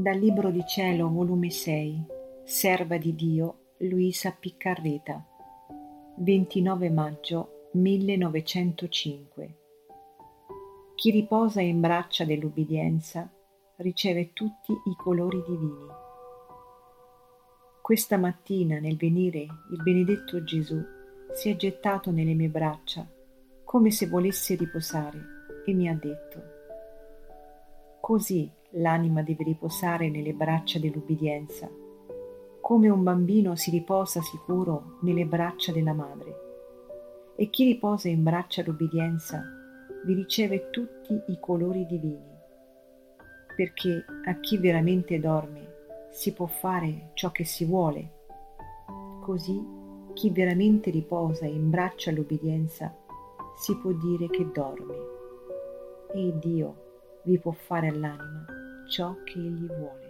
Dal Libro di Cielo, volume 6, Serva di Dio, Luisa Piccarreta, 29 maggio 1905. Chi riposa in braccia dell'ubbidienza riceve tutti i colori divini. Questa mattina nel venire il benedetto Gesù si è gettato nelle mie braccia come se volesse riposare e mi ha detto, così l'anima deve riposare nelle braccia dell'ubbidienza, come un bambino si riposa sicuro nelle braccia della madre. E chi riposa in braccia l'ubbidienza vi riceve tutti i colori divini, perché a chi veramente dorme si può fare ciò che si vuole. Così chi veramente riposa in braccia l'ubbidienza si può dire che dorme. E Dio vi può fare all'anima ciò che egli vuole.